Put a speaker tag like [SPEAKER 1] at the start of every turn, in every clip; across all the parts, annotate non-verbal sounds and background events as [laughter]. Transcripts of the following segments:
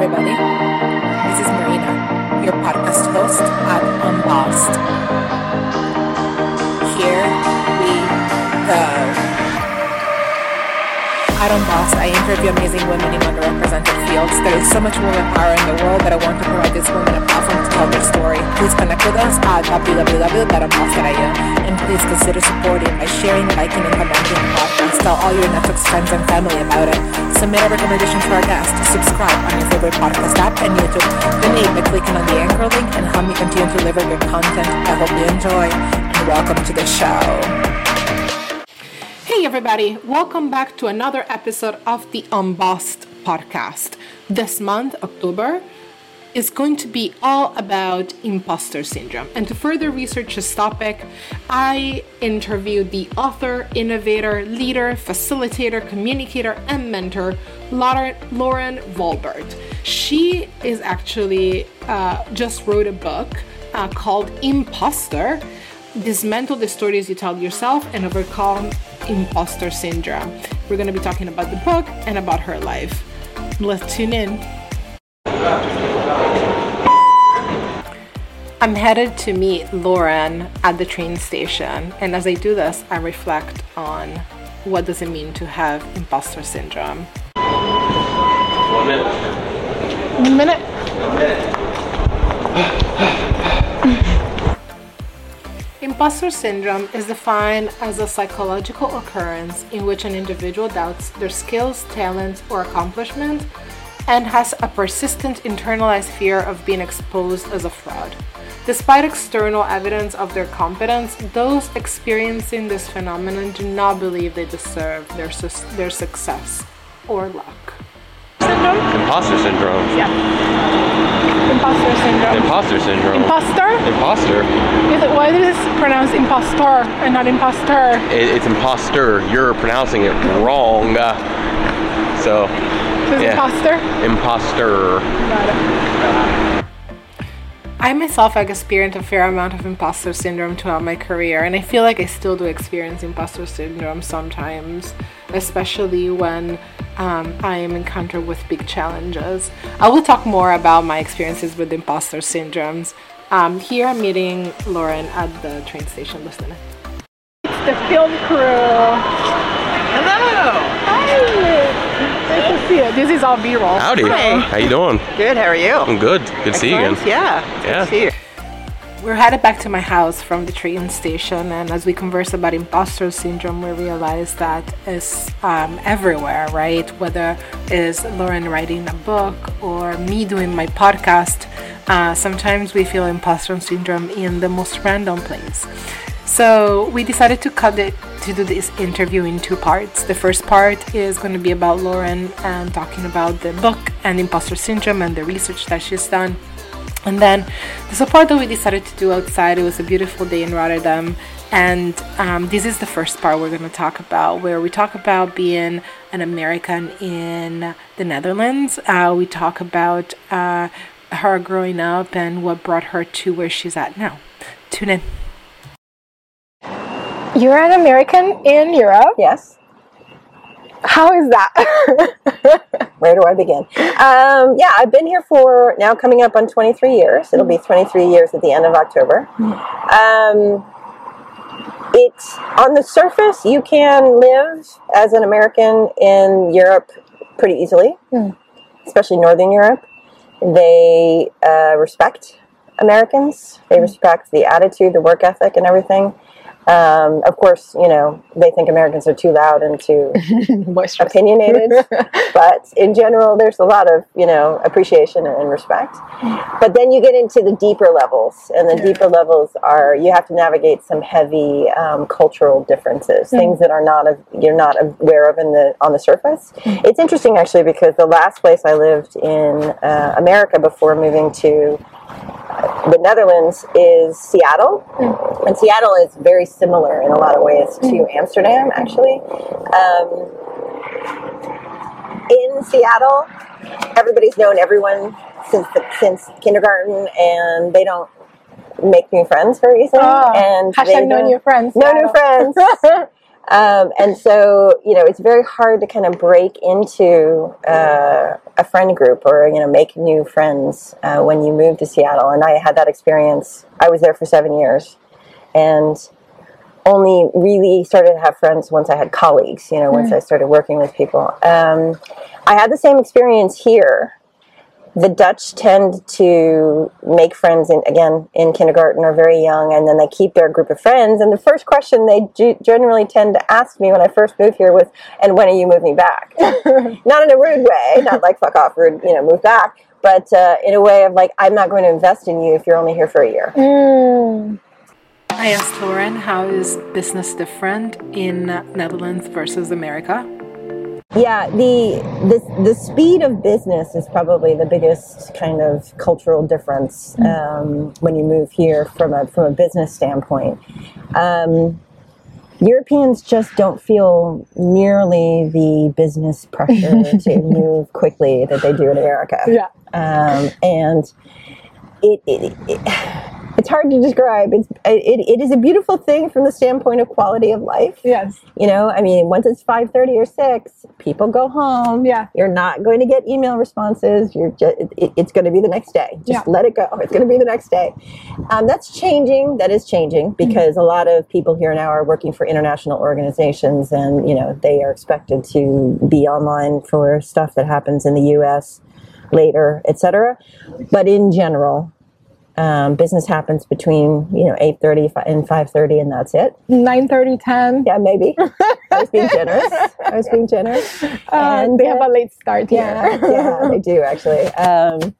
[SPEAKER 1] everybody. At Unbossed, I interview amazing women in underrepresented fields. There is so much woman power in the world that I want to provide these women a platform to tell their story. Please connect with us at www.unbossed.io and please consider supporting by sharing, liking, and commenting the podcast. Tell all your Netflix friends and family about it. Submit a recommendation for our guest. Subscribe on your favorite podcast app and YouTube. Donate by clicking on the anchor link and help me continue to deliver your content. I hope you enjoy and welcome to the show. Hey everybody, welcome back to another episode of the Unbossed podcast. This month, October, is going to be all about imposter syndrome. And to further research this topic, I interviewed the author, innovator, leader, facilitator, communicator, and mentor, Lauren, Lauren Volbert. She is actually uh, just wrote a book uh, called Imposter Dismantle the Stories You Tell Yourself and Overcome Imposter Syndrome. We're going to be talking about the book and about her life. Let's tune in. I'm headed to meet Lauren at the train station, and as I do this, I reflect on what does it mean to have imposter syndrome.
[SPEAKER 2] One minute.
[SPEAKER 1] One minute. Imposter syndrome is defined as a psychological occurrence in which an individual doubts their skills, talents, or accomplishments and has a persistent internalized fear of being exposed as a fraud. Despite external evidence of their competence, those experiencing this phenomenon do not believe they deserve their, su- their success or luck. Syndrome?
[SPEAKER 2] Imposter syndrome.
[SPEAKER 1] Yeah. Imposter syndrome.
[SPEAKER 2] Imposter syndrome.
[SPEAKER 1] Imposter?
[SPEAKER 2] Imposter.
[SPEAKER 1] Is it, why is it pronounced impostor and not imposter?
[SPEAKER 2] It, it's imposter. You're pronouncing it wrong. Uh, So,
[SPEAKER 1] So it's
[SPEAKER 2] Yeah.
[SPEAKER 1] imposter?
[SPEAKER 2] imposter.
[SPEAKER 1] Got it. I myself have experienced a fair amount of imposter syndrome throughout my career, and I feel like I still do experience imposter syndrome sometimes, especially when um, I am encountered with big challenges. I will talk more about my experiences with imposter syndromes. Um, here I'm meeting Lauren at the train station. Listen. It's the film crew.
[SPEAKER 3] Hello.
[SPEAKER 1] Hi. Nice to see you. This is all B-roll.
[SPEAKER 2] Howdy.
[SPEAKER 3] Hi.
[SPEAKER 2] How you doing?
[SPEAKER 3] Good. How are you?
[SPEAKER 2] I'm good. Good to see you again.
[SPEAKER 3] Excellent. Yeah. Good
[SPEAKER 2] Yeah.
[SPEAKER 3] to see you.
[SPEAKER 1] We're headed back to my house from the train station, and as we converse about imposter syndrome, we realize that it's um, everywhere, right? Whether it is Lauren writing a book or me doing my podcast, uh, sometimes we feel imposter syndrome in the most random place. So we decided to cut it to do this interview in two parts. The first part is going to be about Lauren and talking about the book and imposter syndrome and the research that she's done. And then the support that we decided to do outside, it was a beautiful day in Rotterdam. And um, this is the first part we're going to talk about, where we talk about being an American in the Netherlands. Uh, we talk about uh, her growing up and what brought her to where she's at now. Tune in. You're an American in Europe.
[SPEAKER 4] Yes.
[SPEAKER 1] How is that? [laughs]
[SPEAKER 4] Where do I begin? Um, yeah, I've been here for now coming up on 23 years. It'll be 23 years at the end of October. Um, it's on the surface, you can live as an American in Europe pretty easily, especially Northern Europe. They uh, respect Americans, they respect the attitude, the work ethic, and everything. Um, of course, you know, they think Americans are too loud and too [laughs] opinionated, [laughs] but in general, there's a lot of you know appreciation and respect. But then you get into the deeper levels, and the deeper levels are you have to navigate some heavy um, cultural differences, things that are not of, you're not aware of in the on the surface. It's interesting actually because the last place I lived in uh, America before moving to the Netherlands is Seattle, mm. and Seattle is very similar in a lot of ways to mm. Amsterdam, actually. Um, in Seattle, everybody's known everyone since the, since kindergarten, and they don't make new friends very easily.
[SPEAKER 1] Oh,
[SPEAKER 4] and
[SPEAKER 1] hashtag no new friends.
[SPEAKER 4] No new friends. [laughs] Um, and so, you know, it's very hard to kind of break into uh, a friend group or, you know, make new friends uh, when you move to Seattle. And I had that experience. I was there for seven years and only really started to have friends once I had colleagues, you know, once I started working with people. Um, I had the same experience here the Dutch tend to make friends in again in kindergarten or very young, and then they keep their group of friends. And the first question they g- generally tend to ask me when I first moved here was, "And when are you moving back?" [laughs] not in a rude way, not like "fuck off," rude, you know, move back, but uh, in a way of like, "I'm not going to invest in you if you're only here for a year."
[SPEAKER 1] Mm. I asked Lauren, "How is business different in Netherlands versus America?"
[SPEAKER 4] Yeah, the, the the speed of business is probably the biggest kind of cultural difference mm. um, when you move here from a from a business standpoint. Um, Europeans just don't feel nearly the business pressure [laughs] to move quickly that they do in America.
[SPEAKER 1] Yeah,
[SPEAKER 4] um, and it, it, it it's hard to describe. It's it, it is a beautiful thing from the standpoint of quality of life.
[SPEAKER 1] Yes.
[SPEAKER 4] You know, I mean, once it's five thirty or six, people go home.
[SPEAKER 1] Yeah.
[SPEAKER 4] You're not going to get email responses. You're just it, it's going to be the next day. Just
[SPEAKER 1] yeah.
[SPEAKER 4] let it go. It's going to be the next day. Um, that's changing. That is changing mm-hmm. because mm-hmm. a lot of people here now are working for international organizations, and you know they are expected to be online for stuff that happens in the U.S. later, etc. But in general, um, business happens between you know 8.30 and 5.30 and that's it.
[SPEAKER 1] 9.30 10
[SPEAKER 4] yeah maybe. [laughs] I was being generous. I was being generous. Uh,
[SPEAKER 1] and they uh, have a late start
[SPEAKER 4] yeah
[SPEAKER 1] here.
[SPEAKER 4] yeah they do actually. Um,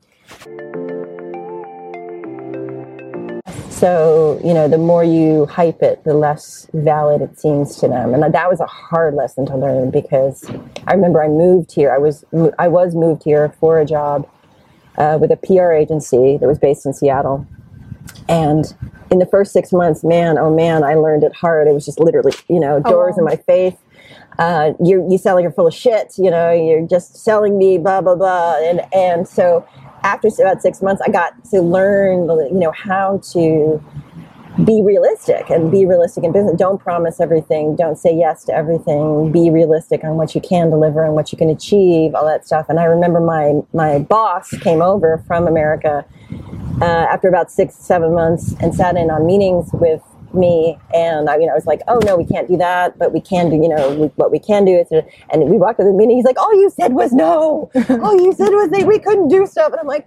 [SPEAKER 4] so you know the more you hype it the less valid it seems to them. And that was a hard lesson to learn because i remember i moved here. I was i was moved here for a job uh, with a PR agency that was based in Seattle. And in the first six months, man, oh man, I learned it hard. It was just literally, you know, doors oh. in my face. Uh, you you sound like you're full of shit. You know, you're just selling me, blah blah blah. And and so after about six months, I got to learn, you know, how to be realistic and be realistic in business. Don't promise everything. Don't say yes to everything. Be realistic on what you can deliver and what you can achieve, all that stuff. And I remember my my boss came over from America uh, after about six seven months and sat in on meetings with me and I, you know, I was like, oh no, we can't do that, but we can do, you know, we, what we can do is, and we walked to the meeting. He's like, all you said was no. [laughs] all you said was that we couldn't do stuff. And I'm like,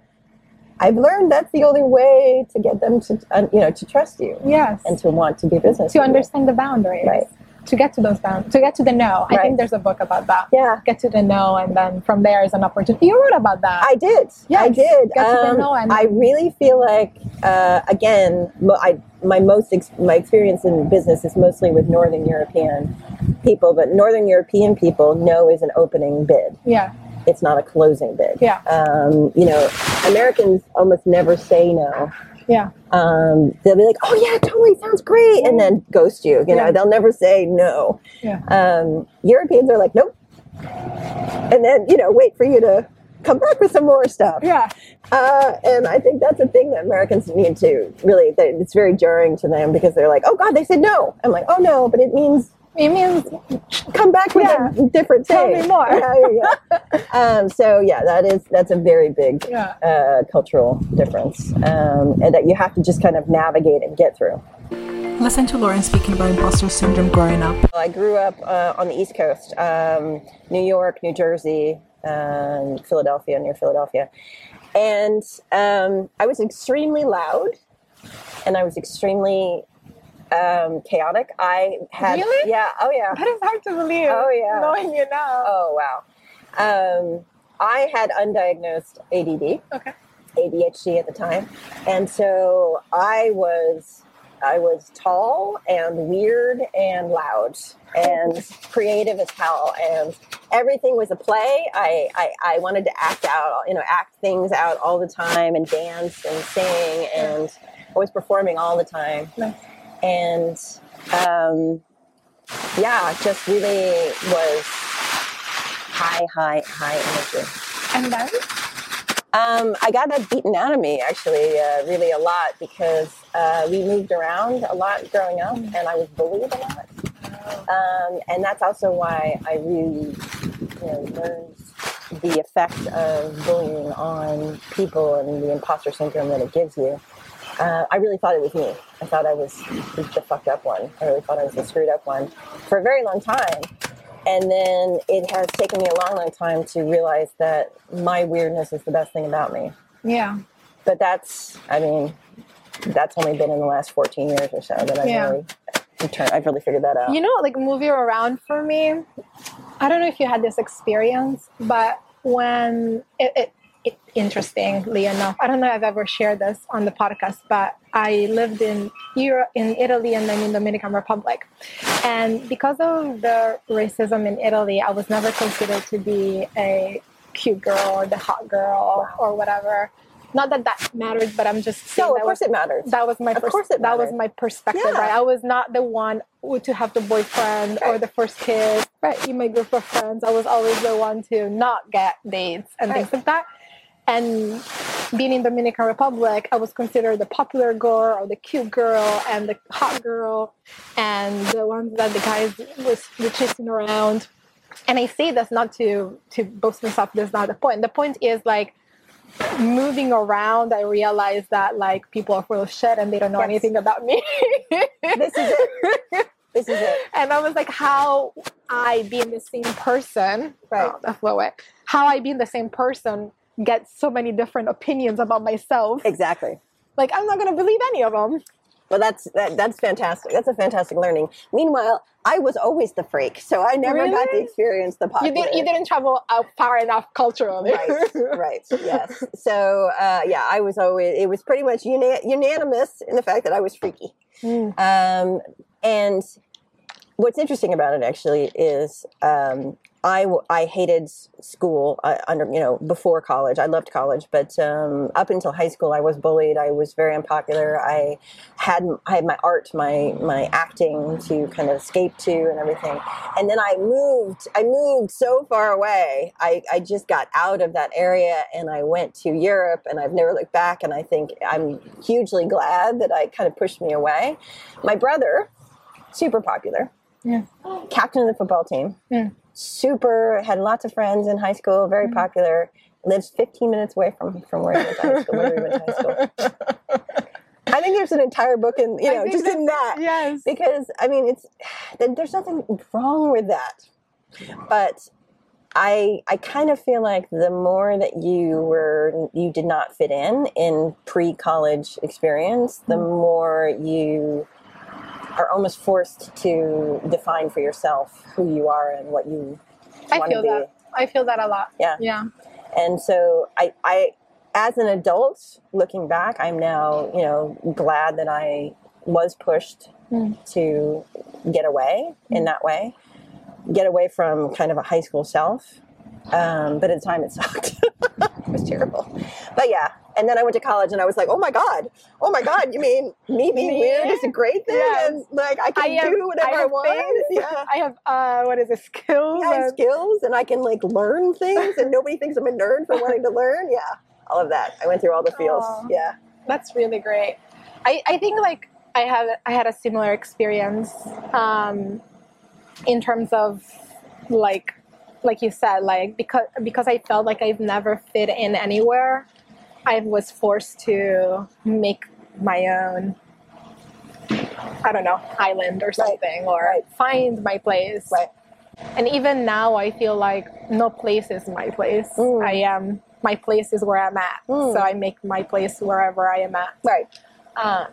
[SPEAKER 4] I've learned that's the only way to get them to, you know, to trust you.
[SPEAKER 1] Yes.
[SPEAKER 4] And to want to do business.
[SPEAKER 1] To understand you. the boundaries.
[SPEAKER 4] Right.
[SPEAKER 1] To get to those boundaries, to get to the no. I think there's a book about that.
[SPEAKER 4] Yeah.
[SPEAKER 1] Get to the no, and then from there is an opportunity. You wrote about that.
[SPEAKER 4] I did.
[SPEAKER 1] Yes.
[SPEAKER 4] I did.
[SPEAKER 1] Get um, to the um, no, and
[SPEAKER 4] I really feel like, uh, again, I, my most ex- my experience in business is mostly with Northern European people, but Northern European people no is an opening bid.
[SPEAKER 1] Yeah
[SPEAKER 4] it's not a closing bid.
[SPEAKER 1] Yeah.
[SPEAKER 4] Um, you know, Americans almost never say no.
[SPEAKER 1] Yeah.
[SPEAKER 4] Um, they'll be like, "Oh yeah, totally sounds great," and then ghost you. You know,
[SPEAKER 1] yeah.
[SPEAKER 4] they'll never say no.
[SPEAKER 1] Yeah.
[SPEAKER 4] Um, Europeans are like, "Nope," and then you know, wait for you to come back with some more stuff.
[SPEAKER 1] Yeah.
[SPEAKER 4] Uh, and I think that's a thing that Americans need to really. It's very jarring to them because they're like, "Oh God, they said no." I'm like, "Oh no," but it means
[SPEAKER 1] it means
[SPEAKER 4] come back with yeah. a different thing.
[SPEAKER 1] Tell me more.
[SPEAKER 4] yeah, yeah. [laughs] um, so yeah, that is that's a very big
[SPEAKER 1] yeah.
[SPEAKER 4] uh, cultural difference, um, and that you have to just kind of navigate and get through.
[SPEAKER 1] Listen to Lauren speaking about imposter syndrome growing up.
[SPEAKER 4] I grew up uh, on the East Coast, um, New York, New Jersey, um, Philadelphia, near Philadelphia, and um, I was extremely loud, and I was extremely um, chaotic. I had
[SPEAKER 1] really?
[SPEAKER 4] yeah, oh yeah.
[SPEAKER 1] That is hard to believe.
[SPEAKER 4] Oh yeah,
[SPEAKER 1] knowing you now.
[SPEAKER 4] Oh wow. Um, I had undiagnosed ADD.
[SPEAKER 1] Okay.
[SPEAKER 4] ADHD at the time, and so I was I was tall and weird and loud and creative as hell and everything was a play. I, I, I wanted to act out, you know, act things out all the time and dance and sing and I was performing all the time.
[SPEAKER 1] Nice
[SPEAKER 4] and um, yeah, just really was high, high, high energy.
[SPEAKER 1] And then?
[SPEAKER 4] Um, I got that beaten out of me actually, uh, really a lot because uh, we moved around a lot growing up, and I was bullied a lot. Um, and that's also why I really, you know, learned the effect of bullying on people and the imposter syndrome that it gives you. Uh, I really thought it was me. I thought I was the fucked up one. I really thought I was the screwed up one for a very long time. And then it has taken me a long, long time to realize that my weirdness is the best thing about me.
[SPEAKER 3] Yeah.
[SPEAKER 4] But that's, I mean, that's only been in the last 14 years or so that I've
[SPEAKER 3] Yeah.
[SPEAKER 4] really, I've really figured that out.
[SPEAKER 3] You know, like moving around for me, I don't know if you had this experience, but when it, it, it interestingly enough, I don't know if I've ever shared this on the podcast, but I lived in Europe, in Italy, and then in Dominican Republic, and because of the racism in Italy, I was never considered to be a cute girl or the hot girl or whatever. Not that that mattered, but I'm just saying
[SPEAKER 4] no, of course
[SPEAKER 3] was
[SPEAKER 4] it matters.
[SPEAKER 3] that was my
[SPEAKER 4] Of
[SPEAKER 3] pers-
[SPEAKER 4] course it
[SPEAKER 3] that was my perspective
[SPEAKER 4] Yeah.
[SPEAKER 3] right i was not the one to have the boyfriend or the first kiss right? In my group of friends i was always the one to not get dates and things like that and being in dominican republic i was considered the popular girl or the cute girl and the hot girl and the ones that the guys was were chasing around and i say this not to to boast myself that's not the point the point is like moving around, I realized that like people are full of shit and they don't know
[SPEAKER 4] Yes.
[SPEAKER 3] anything about me. [laughs]
[SPEAKER 4] This is it. This is it.
[SPEAKER 3] and I was like, how I being the same person,
[SPEAKER 4] Right.
[SPEAKER 3] oh, that's way. How I being the same person get so many different opinions about myself.
[SPEAKER 4] Exactly.
[SPEAKER 3] Like I'm not gonna believe any of them.
[SPEAKER 4] Well, that's that, that's fantastic. That's a fantastic learning. Meanwhile, I was always the freak, so I never got to experience the
[SPEAKER 3] You didn't you didn't travel out far enough culturally.
[SPEAKER 4] right, right, yes. So uh, yeah, I was always. It was pretty much unanimous in the fact that I was freaky.
[SPEAKER 3] Mm.
[SPEAKER 4] Um, and what's interesting about it actually is um, I I hated school uh, under you know before college. I loved college, but um, up until high school, I was bullied. I was very unpopular. I had I had my art, my my acting to kind of escape to and everything. And then I moved. I moved so far away. I I just got out of that area and I went to Europe, and I've never looked back. And I think I'm hugely glad that I kind of pushed me away. My brother, super popular
[SPEAKER 3] Yeah.
[SPEAKER 4] captain of the football team.
[SPEAKER 3] Yeah.
[SPEAKER 4] Super, had lots of friends in high school, very popular. Lives 15 minutes away from, from where he went to high school. Where we went to high school. [laughs] I think there's an entire book in, you know, just in that.
[SPEAKER 3] Yes.
[SPEAKER 4] Because, I mean, it's, there's nothing wrong with that. But I, I kind of feel like the more that you were, you did not fit in in pre-college experience, the more you are almost forced to define for yourself who you are and what you
[SPEAKER 3] I
[SPEAKER 4] want to
[SPEAKER 3] feel
[SPEAKER 4] be.
[SPEAKER 3] that. I feel that a lot.
[SPEAKER 4] Yeah.
[SPEAKER 3] Yeah.
[SPEAKER 4] And so I, I, as an adult, looking back, I'm now, you know, glad that I was pushed
[SPEAKER 3] Mm.
[SPEAKER 4] to get away in that way, get away from kind of a high school self. Um, but at the time, it sucked. [laughs] it was terrible. But yeah. And then I went to college and I was like, oh my God, oh my God, you mean me being
[SPEAKER 3] Me?
[SPEAKER 4] weird is a great thing?
[SPEAKER 3] Yes.
[SPEAKER 4] And like I can
[SPEAKER 3] I have-
[SPEAKER 4] do whatever I,
[SPEAKER 3] have
[SPEAKER 4] want?
[SPEAKER 3] things.
[SPEAKER 4] Yeah.
[SPEAKER 3] I have uh what is it, skills?
[SPEAKER 4] I have skills and I can like learn things and [laughs] nobody thinks I'm a nerd for wanting to learn. Yeah, all of that. I went through all the fields.
[SPEAKER 3] Aw.
[SPEAKER 4] Yeah.
[SPEAKER 3] That's really great. I, I think like I have I had a similar experience um, in terms of like like you said like because because I felt like I've never fit in anywhere. I was forced to make my own I don't know island or something or
[SPEAKER 4] right.
[SPEAKER 3] find my place.
[SPEAKER 4] Right.
[SPEAKER 3] And even now, I feel like no place is my place.
[SPEAKER 4] Mm.
[SPEAKER 3] I am my place is where I'm at.
[SPEAKER 4] Mm.
[SPEAKER 3] So I make my place wherever I am at.
[SPEAKER 4] Right.
[SPEAKER 3] Um,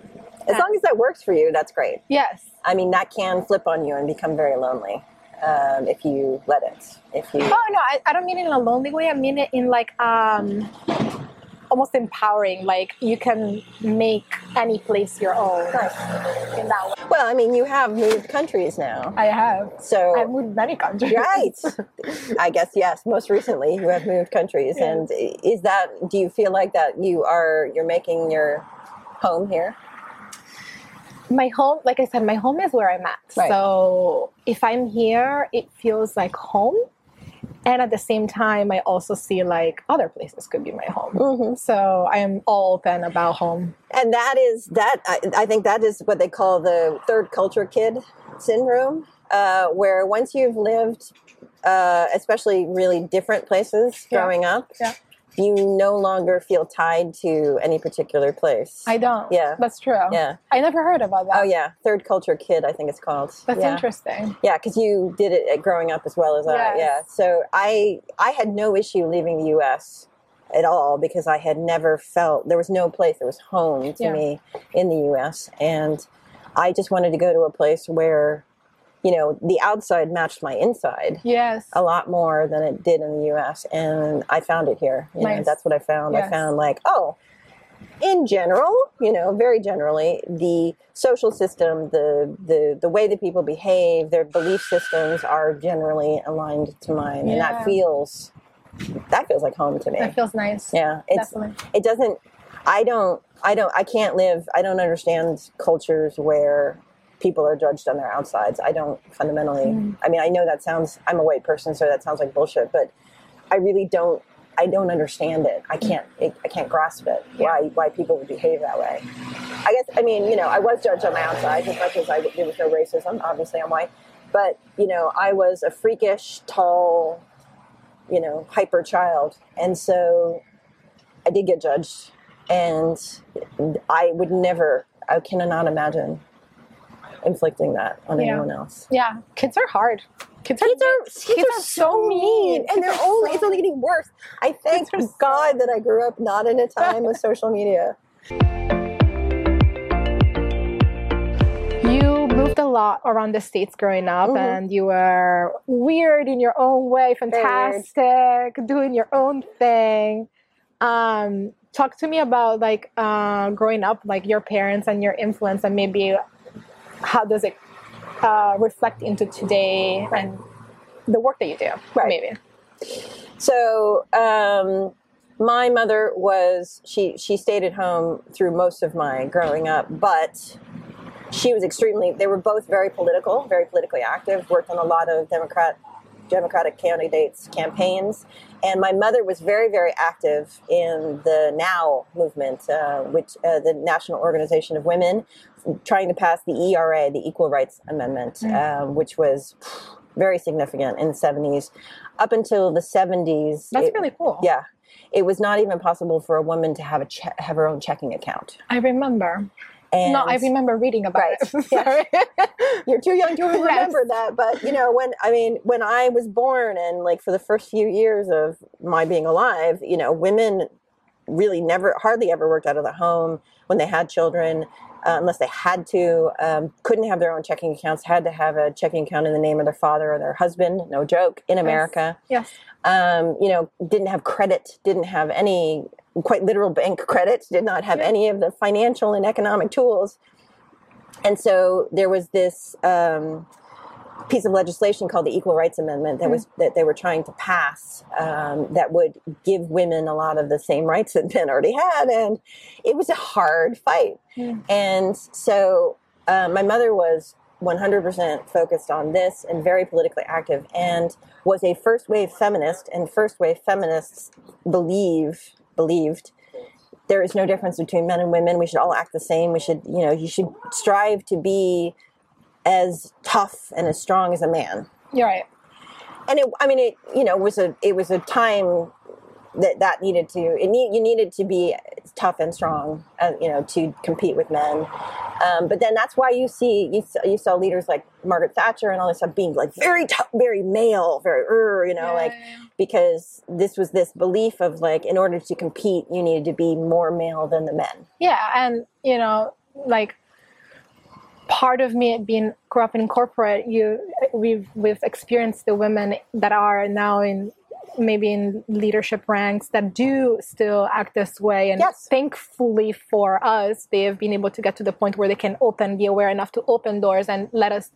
[SPEAKER 4] As long as that works for you, that's great.
[SPEAKER 3] yes.
[SPEAKER 4] I mean, that can flip on you and become very lonely um, if you let it. If you.
[SPEAKER 3] Oh no, I, I don't mean it in a lonely way. I mean it in like um, almost empowering. Like you can make any place your own. In that way,
[SPEAKER 4] Well, I mean, you have moved countries now,
[SPEAKER 3] I have.
[SPEAKER 4] so
[SPEAKER 3] I've moved many countries.
[SPEAKER 4] right. [laughs] I guess yes. Most recently, you have moved countries,
[SPEAKER 3] Yeah.
[SPEAKER 4] and is that? Do you feel like that you are you're making your home here?
[SPEAKER 3] my home like i said my home is where i'm at
[SPEAKER 4] Right.
[SPEAKER 3] so if i'm here it feels like home and at the same time i also see like other places could be my home
[SPEAKER 4] Mm-hmm.
[SPEAKER 3] so i am all open about home
[SPEAKER 4] And that is that I, I think that is what they call the third culture kid syndrome. uh, where once you've lived, uh, especially really different places
[SPEAKER 3] Yeah.
[SPEAKER 4] growing up,
[SPEAKER 3] Yeah.
[SPEAKER 4] You no longer feel tied to any particular place.
[SPEAKER 3] I don't.
[SPEAKER 4] Yeah.
[SPEAKER 3] That's true.
[SPEAKER 4] yeah.
[SPEAKER 3] I never heard about that.
[SPEAKER 4] Oh yeah, third culture kid, I think it's called.
[SPEAKER 3] That's
[SPEAKER 4] yeah.
[SPEAKER 3] interesting.
[SPEAKER 4] Yeah, because you did it uh, growing up as well as I. Yeah. So I I had no issue leaving the U.S. at all because I had never felt there was no place that was home to
[SPEAKER 3] Yeah.
[SPEAKER 4] me in the U.S. and I just wanted to go to a place where, you know, the outside matched my inside
[SPEAKER 3] Yes.
[SPEAKER 4] a lot more than it did in the U.S. and I found it here. You know,
[SPEAKER 3] Nice.
[SPEAKER 4] that's what I found. I found like oh in general, you know, very generally, the social system, the the the way that people behave, their belief systems are generally aligned to mine, and that feels that feels like home to me.
[SPEAKER 3] That feels nice.
[SPEAKER 4] yeah, it's
[SPEAKER 3] Definitely.
[SPEAKER 4] it doesn't. I don't. I don't. I can't live. I don't understand cultures where people are judged on their outsides. I don't fundamentally.
[SPEAKER 3] Mm.
[SPEAKER 4] I mean, I know that sounds. I'm a white person, so that sounds like bullshit. But I really don't. I don't understand it. I can't. It, I can't grasp it. Why? Why people would behave that way? I guess. I mean, you know, I was judged on my outside as much as I there was no racism. Obviously, I'm white. But you know, I was a freakish, tall, you know, hyper child, and so I did get judged, and I would never. I cannot imagine inflicting that on
[SPEAKER 3] Yeah.
[SPEAKER 4] anyone else.
[SPEAKER 3] Yeah. Kids are hard. Kids are,
[SPEAKER 4] Kids are kids,
[SPEAKER 3] kids
[SPEAKER 4] are
[SPEAKER 3] are so mean.
[SPEAKER 4] and they're only
[SPEAKER 3] so
[SPEAKER 4] it's only getting worse. I thank
[SPEAKER 3] so-
[SPEAKER 4] God that I grew up not in a time of social media.
[SPEAKER 3] You moved a lot around the states growing up,
[SPEAKER 4] Mhm.
[SPEAKER 3] and you were weird in your own way, fantastic, doing your own thing. Um, talk to me about like uh, growing up, like your parents and your influence, and maybe how does it uh, reflect into today and the work that you do?
[SPEAKER 4] Right.
[SPEAKER 3] Maybe.
[SPEAKER 4] So um, my mother was she she stayed at home through most of my growing up, but she was extremely. They were both very political, very politically active. Worked on a lot of Democrat Democratic candidates' campaigns, and my mother was very very active in the NOW movement, uh, which uh, the National Organization of Women, trying to pass the ERA, the Equal Rights Amendment, um, which was very significant in the 70s up until the 70s
[SPEAKER 3] That's
[SPEAKER 4] it-
[SPEAKER 3] really cool.
[SPEAKER 4] yeah it was not even possible for a woman to have a che- have her own checking account
[SPEAKER 3] I remember.
[SPEAKER 4] And
[SPEAKER 3] no, I remember reading about
[SPEAKER 4] Right.
[SPEAKER 3] it. [laughs] Sorry.
[SPEAKER 4] you're too young to [laughs]
[SPEAKER 3] Yes.
[SPEAKER 4] remember that but you know when i mean when i was born and like for the first few years of my being alive you know women really never hardly ever worked out of the home when they had children uh, unless they had to um, couldn't have their own checking accounts had to have a checking account in the name of their father or their husband no joke in america
[SPEAKER 3] yes.
[SPEAKER 4] um, you know, didn't have credit, didn't have any quite literal bank credit, did not have
[SPEAKER 3] Yeah.
[SPEAKER 4] any of the financial and economic tools. And so there was this um, piece of legislation called the Equal Rights Amendment that was that they were trying to pass um, that would give women a lot of the same rights [laughs] that men already had, and it was a hard fight. And so uh, my mother was 100% focused on this and very politically active and was a first wave feminist and first wave feminists believe believed. There is no difference between men and women. We should all act the same. We should you know you should strive to be as tough and as strong as a man.
[SPEAKER 3] You're right.
[SPEAKER 4] and it i mean it you know was a it was a time that that needed to it need, you needed to be tough and strong uh, you know to compete with men. Um, but then that's why you see you saw, you saw leaders like margaret thatcher and all this stuff being like very tough very male very er, you know like because this was this belief of like in order to compete you needed to be more male than the men.
[SPEAKER 3] Yeah and you know like part of me being grew up in corporate you we've we've experienced the women that are now in maybe in leadership ranks that do still act this way and
[SPEAKER 4] Yes.
[SPEAKER 3] thankfully for us they have been able to get to the point where they can open be aware enough to open doors and let us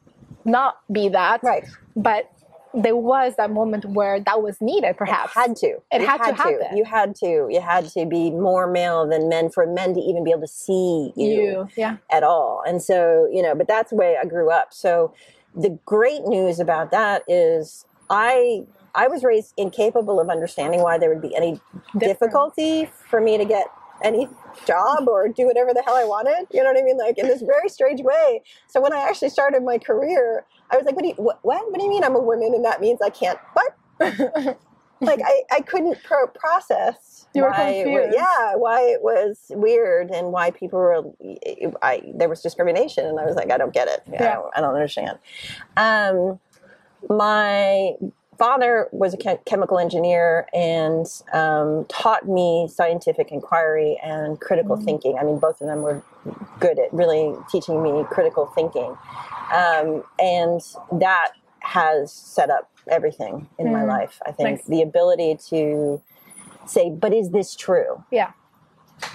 [SPEAKER 3] not be that
[SPEAKER 4] right
[SPEAKER 3] but there was that moment where that was needed perhaps
[SPEAKER 4] had to
[SPEAKER 3] It
[SPEAKER 4] You
[SPEAKER 3] had to happen.
[SPEAKER 4] you had to you had to be more male than men for men to even be able to see you.
[SPEAKER 3] you yeah
[SPEAKER 4] at all. And so, you know, but that's the way I grew up. So the great news about that is I I was raised incapable of understanding why there would be any difficulty for me to get any job or do whatever the hell I wanted. You know what I mean? Like in this very strange way. So when I actually started my career, I was like, what do you, what, what, what do you mean I'm a woman and that means I can't, what? [laughs] like I, I couldn't pro- process
[SPEAKER 3] You were
[SPEAKER 4] why
[SPEAKER 3] confused.
[SPEAKER 4] yeah why it was weird and why people were I there was discrimination and I was like I don't get it I,
[SPEAKER 3] Yeah.
[SPEAKER 4] don't, I don't understand um, my father was a chem- chemical engineer and um, taught me scientific inquiry and critical
[SPEAKER 3] Mm.
[SPEAKER 4] thinking I mean both of them were good at really teaching me critical thinking um, and that has set up everything in my
[SPEAKER 3] Mm.
[SPEAKER 4] life. I think
[SPEAKER 3] Nice.
[SPEAKER 4] the ability to say, "But is this true?
[SPEAKER 3] Yeah.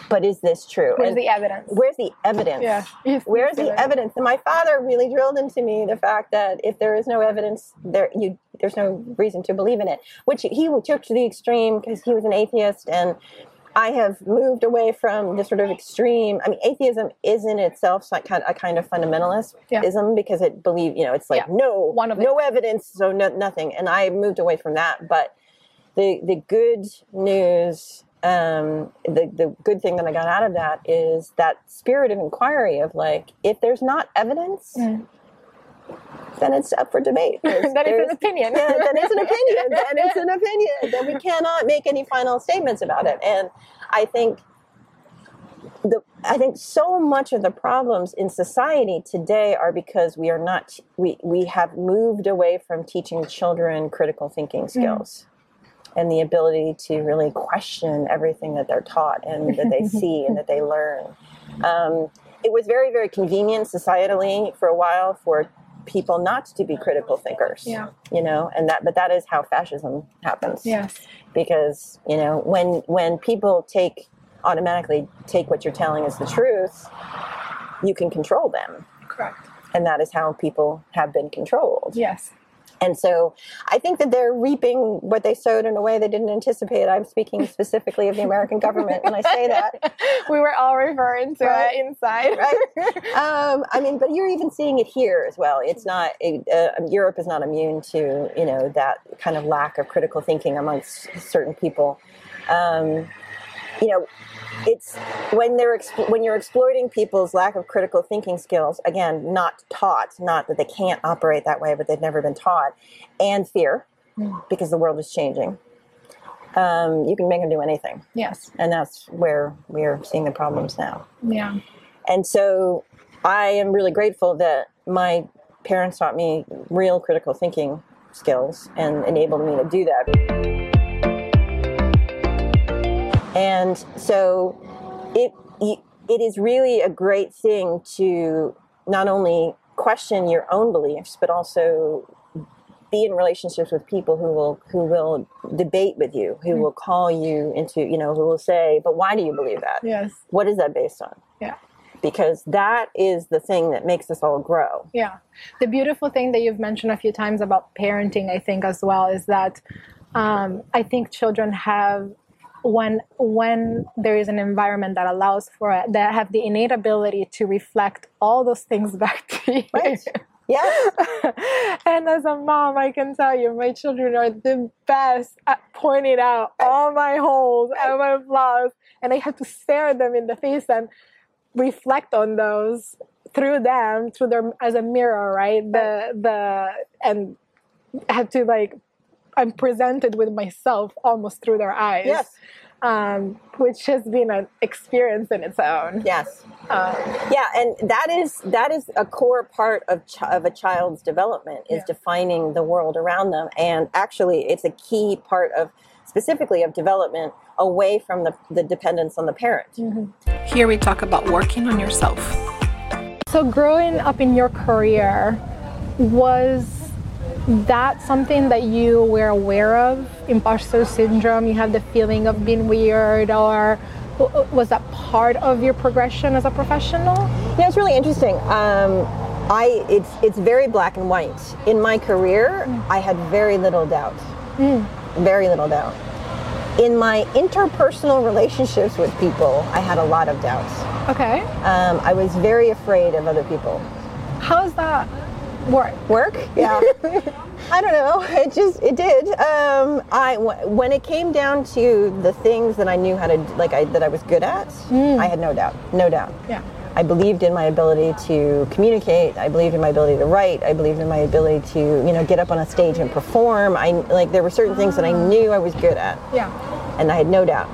[SPEAKER 4] But is this true?"
[SPEAKER 3] Where's
[SPEAKER 4] And
[SPEAKER 3] the evidence?
[SPEAKER 4] where's the evidence?
[SPEAKER 3] Yeah. [laughs]
[SPEAKER 4] Where's the
[SPEAKER 3] yes.
[SPEAKER 4] evidence? And my father really drilled into me the fact that if there is no evidence, there you there's no reason to believe in it. Which he took to the extreme because he was an atheist, and I have moved away from the sort of extreme. I mean, atheism is in itself a kind of fundamentalism because it believe you know it's like
[SPEAKER 3] Yeah.
[SPEAKER 4] no
[SPEAKER 3] One of
[SPEAKER 4] no evidence, so no, nothing. And I moved away from that, but the the good news um the the good thing that i got out of that is that spirit of inquiry of like if there's not evidence
[SPEAKER 3] Mm.
[SPEAKER 4] then it's up for debate [laughs]
[SPEAKER 3] is
[SPEAKER 4] there's-
[SPEAKER 3] an opinion.
[SPEAKER 4] yeah, then it's an opinion then it's an opinion then we cannot make any final statements about it and i think the I think so much of the problems in society today are because we are not we we have moved away from teaching children critical thinking skills and the ability to really question everything that they're taught and that they [laughs] see and that they learn. Um, it was very very convenient societally for a while for people not to be critical thinkers.
[SPEAKER 3] Yeah.
[SPEAKER 4] You know, and that but that is how fascism happens
[SPEAKER 3] Yes.
[SPEAKER 4] because you know when when people take automatically take what you're telling as the truth you can control them
[SPEAKER 3] Correct.
[SPEAKER 4] and that is how people have been controlled
[SPEAKER 3] Yes.
[SPEAKER 4] And so i think that they're reaping what they sowed in a way they didn't anticipate i'm speaking specifically of the american government when i say that [laughs]
[SPEAKER 3] We were all referring to
[SPEAKER 4] Right.
[SPEAKER 3] it inside.
[SPEAKER 4] Right. [laughs] um, I mean, but you're even seeing it here as well. It's not uh, Europe is not immune to you know that kind of lack of critical thinking amongst certain people. Um, you know, it's when they're exp- when you're exploiting people's lack of critical thinking skills. Again, not taught, not that they can't operate that way, but they've never been taught, and fear because the world is changing. Um, you can make them do anything,
[SPEAKER 3] Yes.
[SPEAKER 4] and that's where we're seeing the problems now.
[SPEAKER 3] Yeah.
[SPEAKER 4] And so I am really grateful that my parents taught me real critical thinking skills and enabled me to do that. And so it it is really a great thing to not only question your own beliefs but also be in relationships with people who will who will debate with you, who will call you into, you know, who will say, "But why do you believe that?
[SPEAKER 3] Yes.
[SPEAKER 4] What is that based on?"
[SPEAKER 3] Yeah.
[SPEAKER 4] because that is the thing that makes us all grow.
[SPEAKER 3] Yeah. The beautiful thing that you've mentioned a few times about parenting, I think, as well, is that um, I think children have when when there is an environment that allows for it, they have the innate ability to reflect all those things [laughs] back to you.
[SPEAKER 4] Right. Yes. [laughs]
[SPEAKER 3] and as a mom, I can tell you, my children are the best at pointing out all my holes and my flaws, and I have to stare them in the face and reflect on those through them, through their as a mirror, right? The the and have to like I'm presented with myself almost through their eyes.
[SPEAKER 4] Yes.
[SPEAKER 3] Um, which has been an experience in its own.
[SPEAKER 4] Yes.
[SPEAKER 3] Um,
[SPEAKER 4] Yeah, and that is that is a core part of ch- of a child's development is
[SPEAKER 3] Yeah.
[SPEAKER 4] defining the world around them, and actually, it's a key part of specifically of development away from the, the dependence on the parent.
[SPEAKER 1] Here we talk about working on yourself.
[SPEAKER 3] So, growing up in your career, was that something that you were aware of? Imposter syndrome, you had the feeling of being weird, or was that part of your progression as a professional?
[SPEAKER 4] Yeah, it's really interesting. Um, I it's it's very black and white. In my career, I had very little doubt. Very little doubt. In my interpersonal relationships with people, I had a lot of doubts.
[SPEAKER 3] Okay.
[SPEAKER 4] Um, I was very afraid of other people.
[SPEAKER 3] How is that? Work.
[SPEAKER 4] work? Yeah. [laughs] I don't know. It just it did. Um i w- when it came down to the things that i knew how to like i that i was good at i had no doubt no doubt.
[SPEAKER 3] Yeah.
[SPEAKER 4] i believed in my ability to communicate. I believed in my ability to write. I believed in my ability to you know get up on a stage and perform. I like there were certain things that i knew i was good at.
[SPEAKER 3] Yeah.
[SPEAKER 4] and I had no doubt.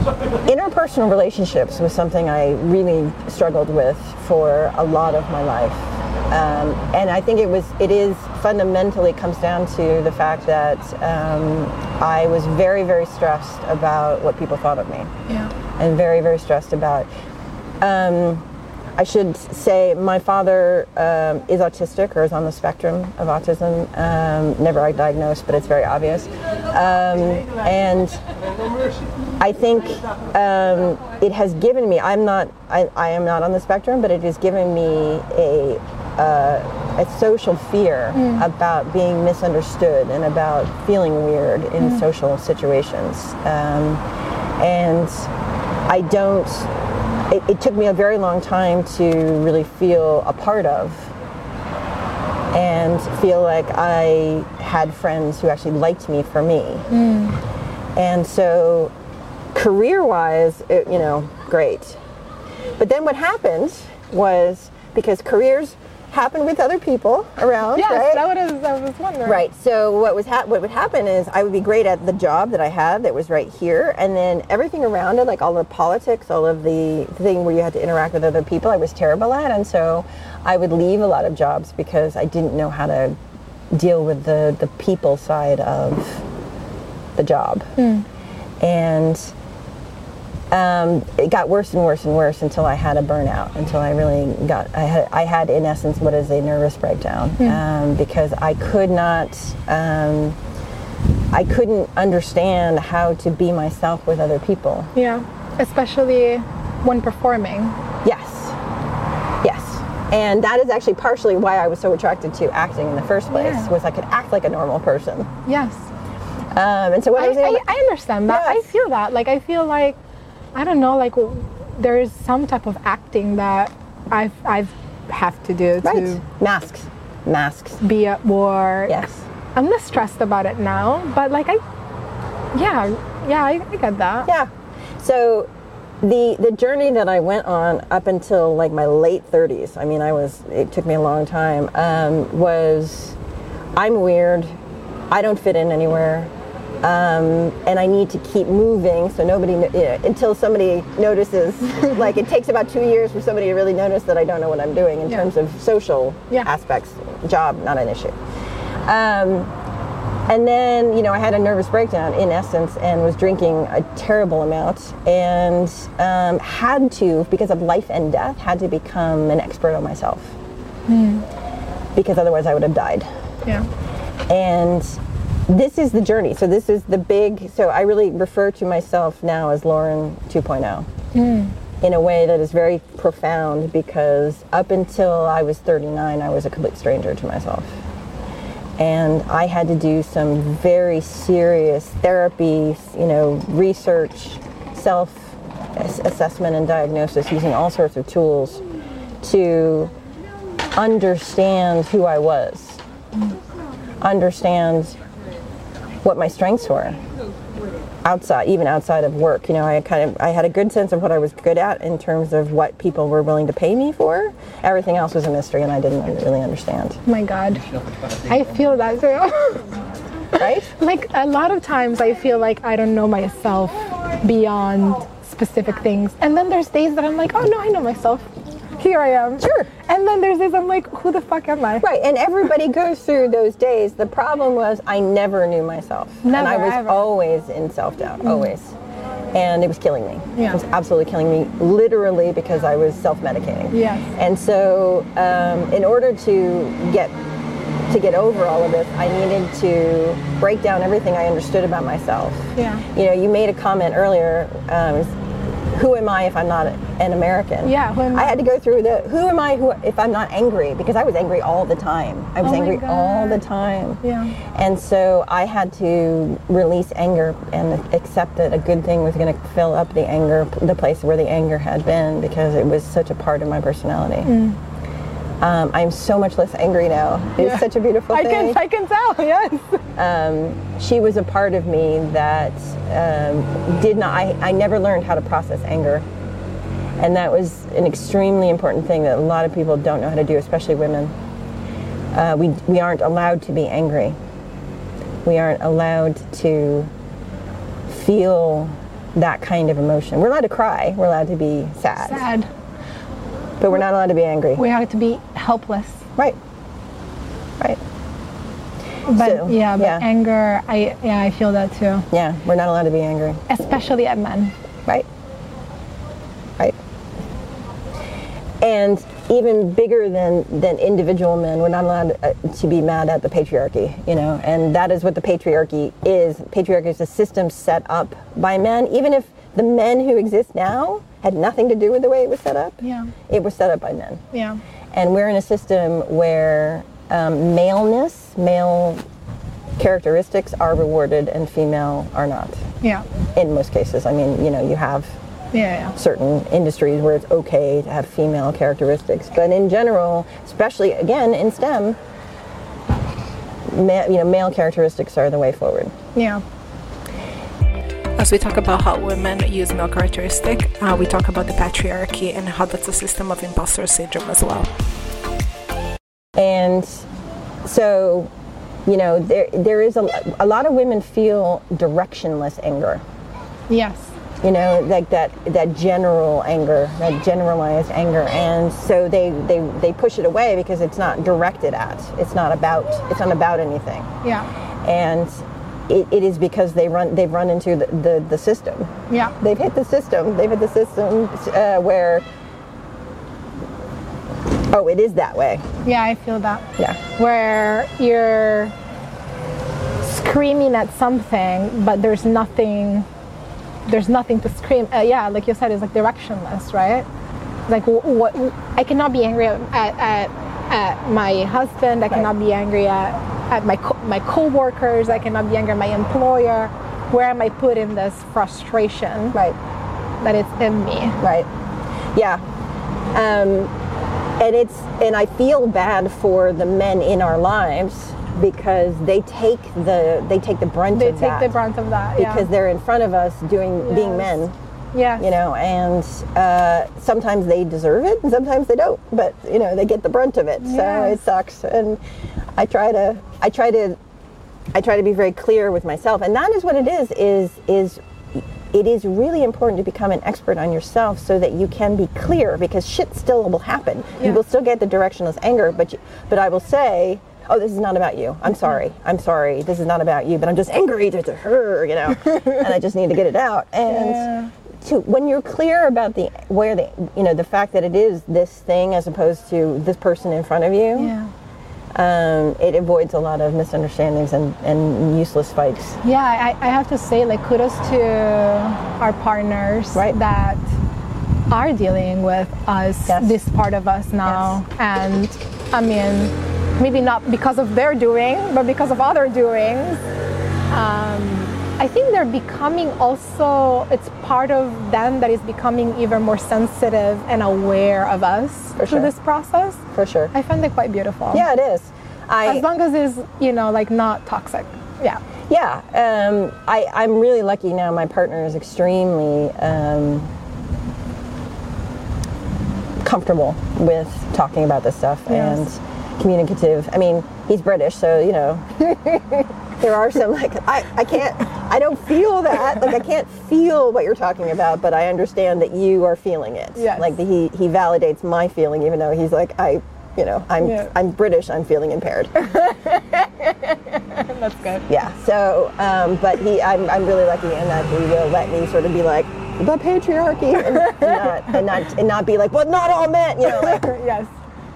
[SPEAKER 4] Interpersonal relationships was something I really struggled with for a lot of my life. Um, and I think it was, it is fundamentally comes down to the fact that um, I was very, very stressed about what people thought of me
[SPEAKER 3] Yeah.
[SPEAKER 4] and very, very stressed about. Um, I should say my father um, is autistic or is on the spectrum of autism. Um, never diagnosed, but it's very obvious. Um, and I think um, it has given me. I'm not. I, I am not on the spectrum, but it has given me a uh, a social fear about being misunderstood and about feeling weird in social situations. Um, and I don't. It, it took me a very long time to really feel a part of and feel like I had friends who actually liked me for me. And so, career wise, it, you know, great. But then what happened was because careers happen with other people around,
[SPEAKER 3] Yes,
[SPEAKER 4] right?
[SPEAKER 3] that was I was wondering.
[SPEAKER 4] Right. So what was hap- what would happen is I would be great at the job that I had that was right here, and then everything around it, like all the politics, all of the thing where you had to interact with other people, I was terrible at, and so I would leave a lot of jobs because I didn't know how to deal with the the people side of the job, hmm. and um, it got worse and worse and worse until I had a burnout. Until I really got, I had, I had in essence what is a nervous breakdown um, because I could not, um, I couldn't understand how to be myself with other people.
[SPEAKER 3] Yeah. Especially when performing.
[SPEAKER 4] Yes, yes, and that is actually partially why I was so attracted to acting in the first place.
[SPEAKER 3] Yeah.
[SPEAKER 4] Was I could act like a normal person,
[SPEAKER 3] Yes.
[SPEAKER 4] um, and so what I,
[SPEAKER 3] I, I, I understand that. I feel that. Like I feel like I don't know, like there is some type of acting that I've I've have to do
[SPEAKER 4] right
[SPEAKER 3] to
[SPEAKER 4] masks, masks.
[SPEAKER 3] be at war.
[SPEAKER 4] Yes.
[SPEAKER 3] I'm less stressed about it now, but like I yeah, yeah, I, I get that.
[SPEAKER 4] Yeah. So the the journey that I went on up until like my late 30s, I mean, I was it took me a long time. Um, was I'm weird. I don't fit in anywhere. Um, and I need to keep moving so nobody you know, until somebody notices. [laughs] like it takes about two years for somebody to really notice that I don't know what I'm doing in
[SPEAKER 3] Yeah.
[SPEAKER 4] terms of social
[SPEAKER 3] Yeah.
[SPEAKER 4] aspects. Job, not an issue. Um, and then, you know, I had a nervous breakdown in essence and was drinking a terrible amount and um, had to, because of life and death, had to become an expert on myself. Because otherwise I would have died.
[SPEAKER 3] Yeah.
[SPEAKER 4] And this is the journey. So this is the big, so I really refer to myself now as Lauren 2.0 hmm. in a way that is very profound because up until I was 39, I was a complete stranger to myself. And I had to do some very serious therapy, you know, research, self assessment and diagnosis using all sorts of tools to understand who I was, hmm. understand what my strengths were outside even outside of work you know i kind of i had a good sense of what i was good at in terms of what people were willing to pay me for everything else was a mystery and i didn't really understand
[SPEAKER 3] Oh my God. I feel that too. [laughs]
[SPEAKER 4] right
[SPEAKER 3] like a lot of times I feel like I don't know myself beyond specific things. And then there's days that I'm like, oh no, I know myself. Here I am.
[SPEAKER 4] Sure.
[SPEAKER 3] And then there's this, I'm like, who the fuck am I?
[SPEAKER 4] right and everybody goes through those days the problem was i never knew myself and i was
[SPEAKER 3] ever.
[SPEAKER 4] always in self-doubt always and it was killing me
[SPEAKER 3] Yeah.
[SPEAKER 4] it was absolutely killing me literally because i was self-medicating
[SPEAKER 3] Yes.
[SPEAKER 4] And so, um, in order to get to get over all of this, I needed to break down everything I understood about myself.
[SPEAKER 3] Yeah.
[SPEAKER 4] You know, you made a comment earlier. Um, who am I if I'm not an American?
[SPEAKER 3] Yeah, who am
[SPEAKER 4] I
[SPEAKER 3] I?
[SPEAKER 4] had to go through the who am I who if I'm not angry because I was angry all the time. I was
[SPEAKER 3] Oh
[SPEAKER 4] angry all the time.
[SPEAKER 3] Yeah.
[SPEAKER 4] And so I had to release anger and accept that a good thing was going to fill up the anger, the place where the anger had been, because it was such a part of my personality. Mm. Um, I'm so much less angry now. It's
[SPEAKER 3] Yeah.
[SPEAKER 4] such a beautiful thing.
[SPEAKER 3] I can I can tell. Yes.
[SPEAKER 4] she was a part of me that um, did not I, I never learned how to process anger and that was an extremely important thing that a lot of people don't know how to do especially women uh, we, we aren't allowed to be angry we aren't allowed to feel that kind of emotion we're allowed to cry we're allowed to be sad,
[SPEAKER 3] Sad.
[SPEAKER 4] But we're not allowed to be angry
[SPEAKER 3] We have to be helpless.
[SPEAKER 4] right right
[SPEAKER 3] But
[SPEAKER 4] So,
[SPEAKER 3] yeah, but
[SPEAKER 4] yeah.
[SPEAKER 3] anger. I yeah, I feel that too.
[SPEAKER 4] yeah we're not allowed to be angry
[SPEAKER 3] Especially at men.
[SPEAKER 4] Right. Right. And even bigger than, than individual men, we're not allowed uh, to be mad at the patriarchy, you know, and that is what the patriarchy is. Patriarchy is a system set up by men, even if the men who exist now had nothing to do with the way it was set up.
[SPEAKER 3] Yeah.
[SPEAKER 4] It was set up by men.
[SPEAKER 3] Yeah.
[SPEAKER 4] And we're in a system where um, maleness, male characteristics are rewarded and female are not
[SPEAKER 3] Yeah.
[SPEAKER 4] in most cases. I mean, you know, you have
[SPEAKER 3] Yeah. Yeah.
[SPEAKER 4] certain industries where it's okay to have female characteristics, but in general, especially again in STEM, ma- you know, male characteristics are the way forward.
[SPEAKER 3] Yeah.
[SPEAKER 1] As we talk about how women use male characteristic, uh, we talk about the patriarchy and how that's a system of imposter syndrome as well.
[SPEAKER 4] And so, you know, there there is a, a lot of women feel directionless anger.
[SPEAKER 3] Yes.
[SPEAKER 4] you know like that that general anger that generalized anger and so they they they push it away because it's not directed at it's not about it's not about anything
[SPEAKER 3] Yeah.
[SPEAKER 4] and it, it is because they run they've run into the, the, the system
[SPEAKER 3] Yeah.
[SPEAKER 4] they've hit the system they've hit the system uh, where oh it is that way
[SPEAKER 3] Yeah. I feel that.
[SPEAKER 4] yeah
[SPEAKER 3] Where you're screaming at something, but there's nothing. There's nothing to scream. Uh, yeah, like you said, it's like directionless, right? Like wh- what? I cannot be angry at, at, at, my husband. I cannot be angry at, at my co- my coworkers. I cannot be angry at my employer. Where am I putting this frustration
[SPEAKER 4] right
[SPEAKER 3] that it's in me?
[SPEAKER 4] Right. Yeah. Um, and it's and I feel bad for the men in our lives because they take the they take the brunt
[SPEAKER 3] They
[SPEAKER 4] of
[SPEAKER 3] take
[SPEAKER 4] that
[SPEAKER 3] the brunt of that.
[SPEAKER 4] because they're in front of us doing being men,
[SPEAKER 3] yeah.
[SPEAKER 4] you know, and uh, sometimes they deserve it and sometimes they don't, but you know they get the brunt of it, so it sucks. And I try to I try to I try to be very clear with myself, and that is what it is. Is is it is really important to become an expert on yourself so that you can be clear because shit still will happen.
[SPEAKER 3] Yeah.
[SPEAKER 4] You will still get the directionless anger, but you, but I will say, oh, this is not about you. I'm sorry. I'm sorry. This is not about you, but I'm just angry to her, you know, [laughs] and I just need to get it out. And
[SPEAKER 3] Yeah.
[SPEAKER 4] To when you're clear about the where the you know the fact that it is this thing as opposed to this person in front of you,
[SPEAKER 3] Yeah.
[SPEAKER 4] um, it avoids a lot of misunderstandings and, and useless fights.
[SPEAKER 3] Yeah, I, I have to say, like, kudos to our partners
[SPEAKER 4] Right.
[SPEAKER 3] that are dealing with us,
[SPEAKER 4] Yes.
[SPEAKER 3] this part of us now. And I mean, maybe not because of their doing, but because of other doings. Um, I think they're becoming also, it's part of them that is becoming even more sensitive and aware of us
[SPEAKER 4] For
[SPEAKER 3] through
[SPEAKER 4] sure.
[SPEAKER 3] this process.
[SPEAKER 4] For sure.
[SPEAKER 3] I find it quite beautiful.
[SPEAKER 4] Yeah, it is. I,
[SPEAKER 3] As long as it's, you know, like not toxic. Yeah.
[SPEAKER 4] Yeah, um, I, I'm really lucky now. My partner is extremely um, comfortable with talking about this stuff
[SPEAKER 3] Yes.
[SPEAKER 4] and communicative. I mean, he's British, so you know, [laughs] there are some like I, I can't, I don't feel that. Like I can't feel what you're talking about, but I understand that you are feeling it.
[SPEAKER 3] Yes.
[SPEAKER 4] Like the, he he validates my feeling, even though he's like I. You know, I'm
[SPEAKER 3] Yeah.
[SPEAKER 4] I'm British. I'm feeling impaired. [laughs]
[SPEAKER 3] That's good.
[SPEAKER 4] Yeah. So, um, but he, I'm, I'm really lucky in that he will let me sort of be like the patriarchy and not, and not, and not be like, well, not all men. You know, like, [laughs]
[SPEAKER 3] yes.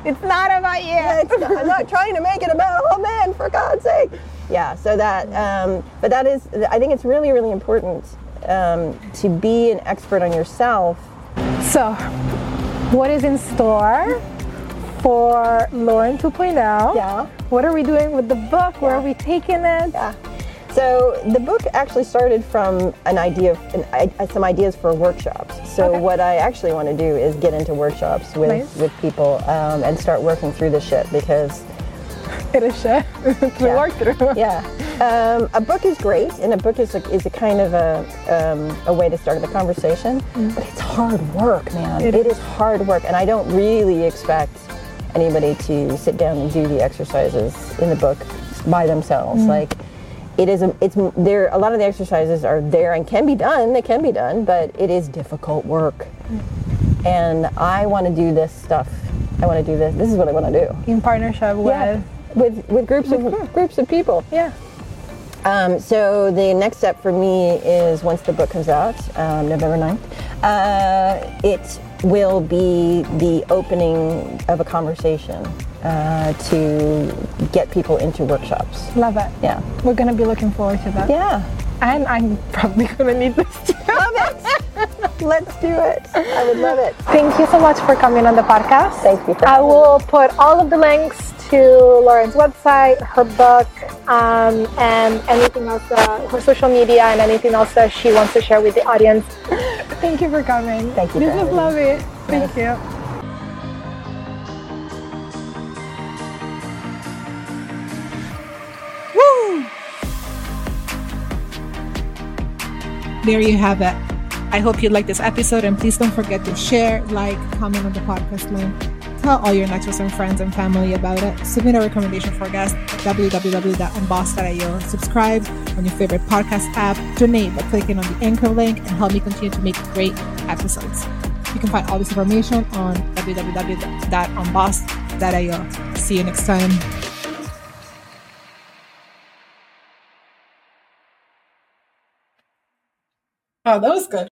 [SPEAKER 3] It's not about you.
[SPEAKER 4] it's not, I'm not trying to make it about all men, for God's sake. Yeah. So that, um, but that is, I think it's really, really important um, to be an expert on yourself.
[SPEAKER 3] So, what is in store for Lauren 2.0?
[SPEAKER 4] Yeah.
[SPEAKER 3] What are we doing with the book? Where are we taking it?
[SPEAKER 4] Yeah. So the book actually started from an idea of an, I, some ideas for workshops. So
[SPEAKER 3] Okay.
[SPEAKER 4] what I actually want to do is get into workshops with
[SPEAKER 3] Nice.
[SPEAKER 4] with people um, and start working through the shit because
[SPEAKER 3] It is shit to
[SPEAKER 4] Yeah.
[SPEAKER 3] work through. [laughs]
[SPEAKER 4] yeah, um, a book is great, and a book is a, is a kind of a um, a way to start the conversation. But it's hard work, man.
[SPEAKER 3] It
[SPEAKER 4] it is hard work, and I don't really expect anybody to sit down and do the exercises in the book by themselves. Like it is, a, it's there. A lot of the exercises are there and can be done. They can be done, but it is difficult work. And I want to do this stuff. I want to do this. This is what I want to do.
[SPEAKER 3] In partnership.
[SPEAKER 4] Yeah. With with with groups of groups of people.
[SPEAKER 3] Yeah.
[SPEAKER 4] Um, so the next step for me is once the book comes out, um, November 9th, uh, it will be the opening of a conversation uh, to get people into workshops.
[SPEAKER 3] Love it.
[SPEAKER 4] Yeah.
[SPEAKER 3] We're going to be looking forward to that.
[SPEAKER 4] Yeah.
[SPEAKER 3] And I'm probably going to need this too.
[SPEAKER 4] Love it. Let's do it. I would love it.
[SPEAKER 3] Thank you so much for coming on the podcast.
[SPEAKER 4] Thank you for
[SPEAKER 3] I will put all of the links to Lauren's website, her book, um, and anything else, uh, her social media, and anything else that she wants to share with the audience. [laughs] Thank you for coming.
[SPEAKER 4] Thank you
[SPEAKER 3] This was lovely. Thank you.
[SPEAKER 1] there you have it. I hope you liked this episode and please don't forget to share, like, comment on the podcast link. Tell all your Nexus friends and family about it. Submit a recommendation for guests at www.unboss.io. Subscribe on your favorite podcast app. Donate by clicking on the anchor link and help me continue to make great episodes. You can find all this information on www.unboss.io. See you next time. Oh, that was good.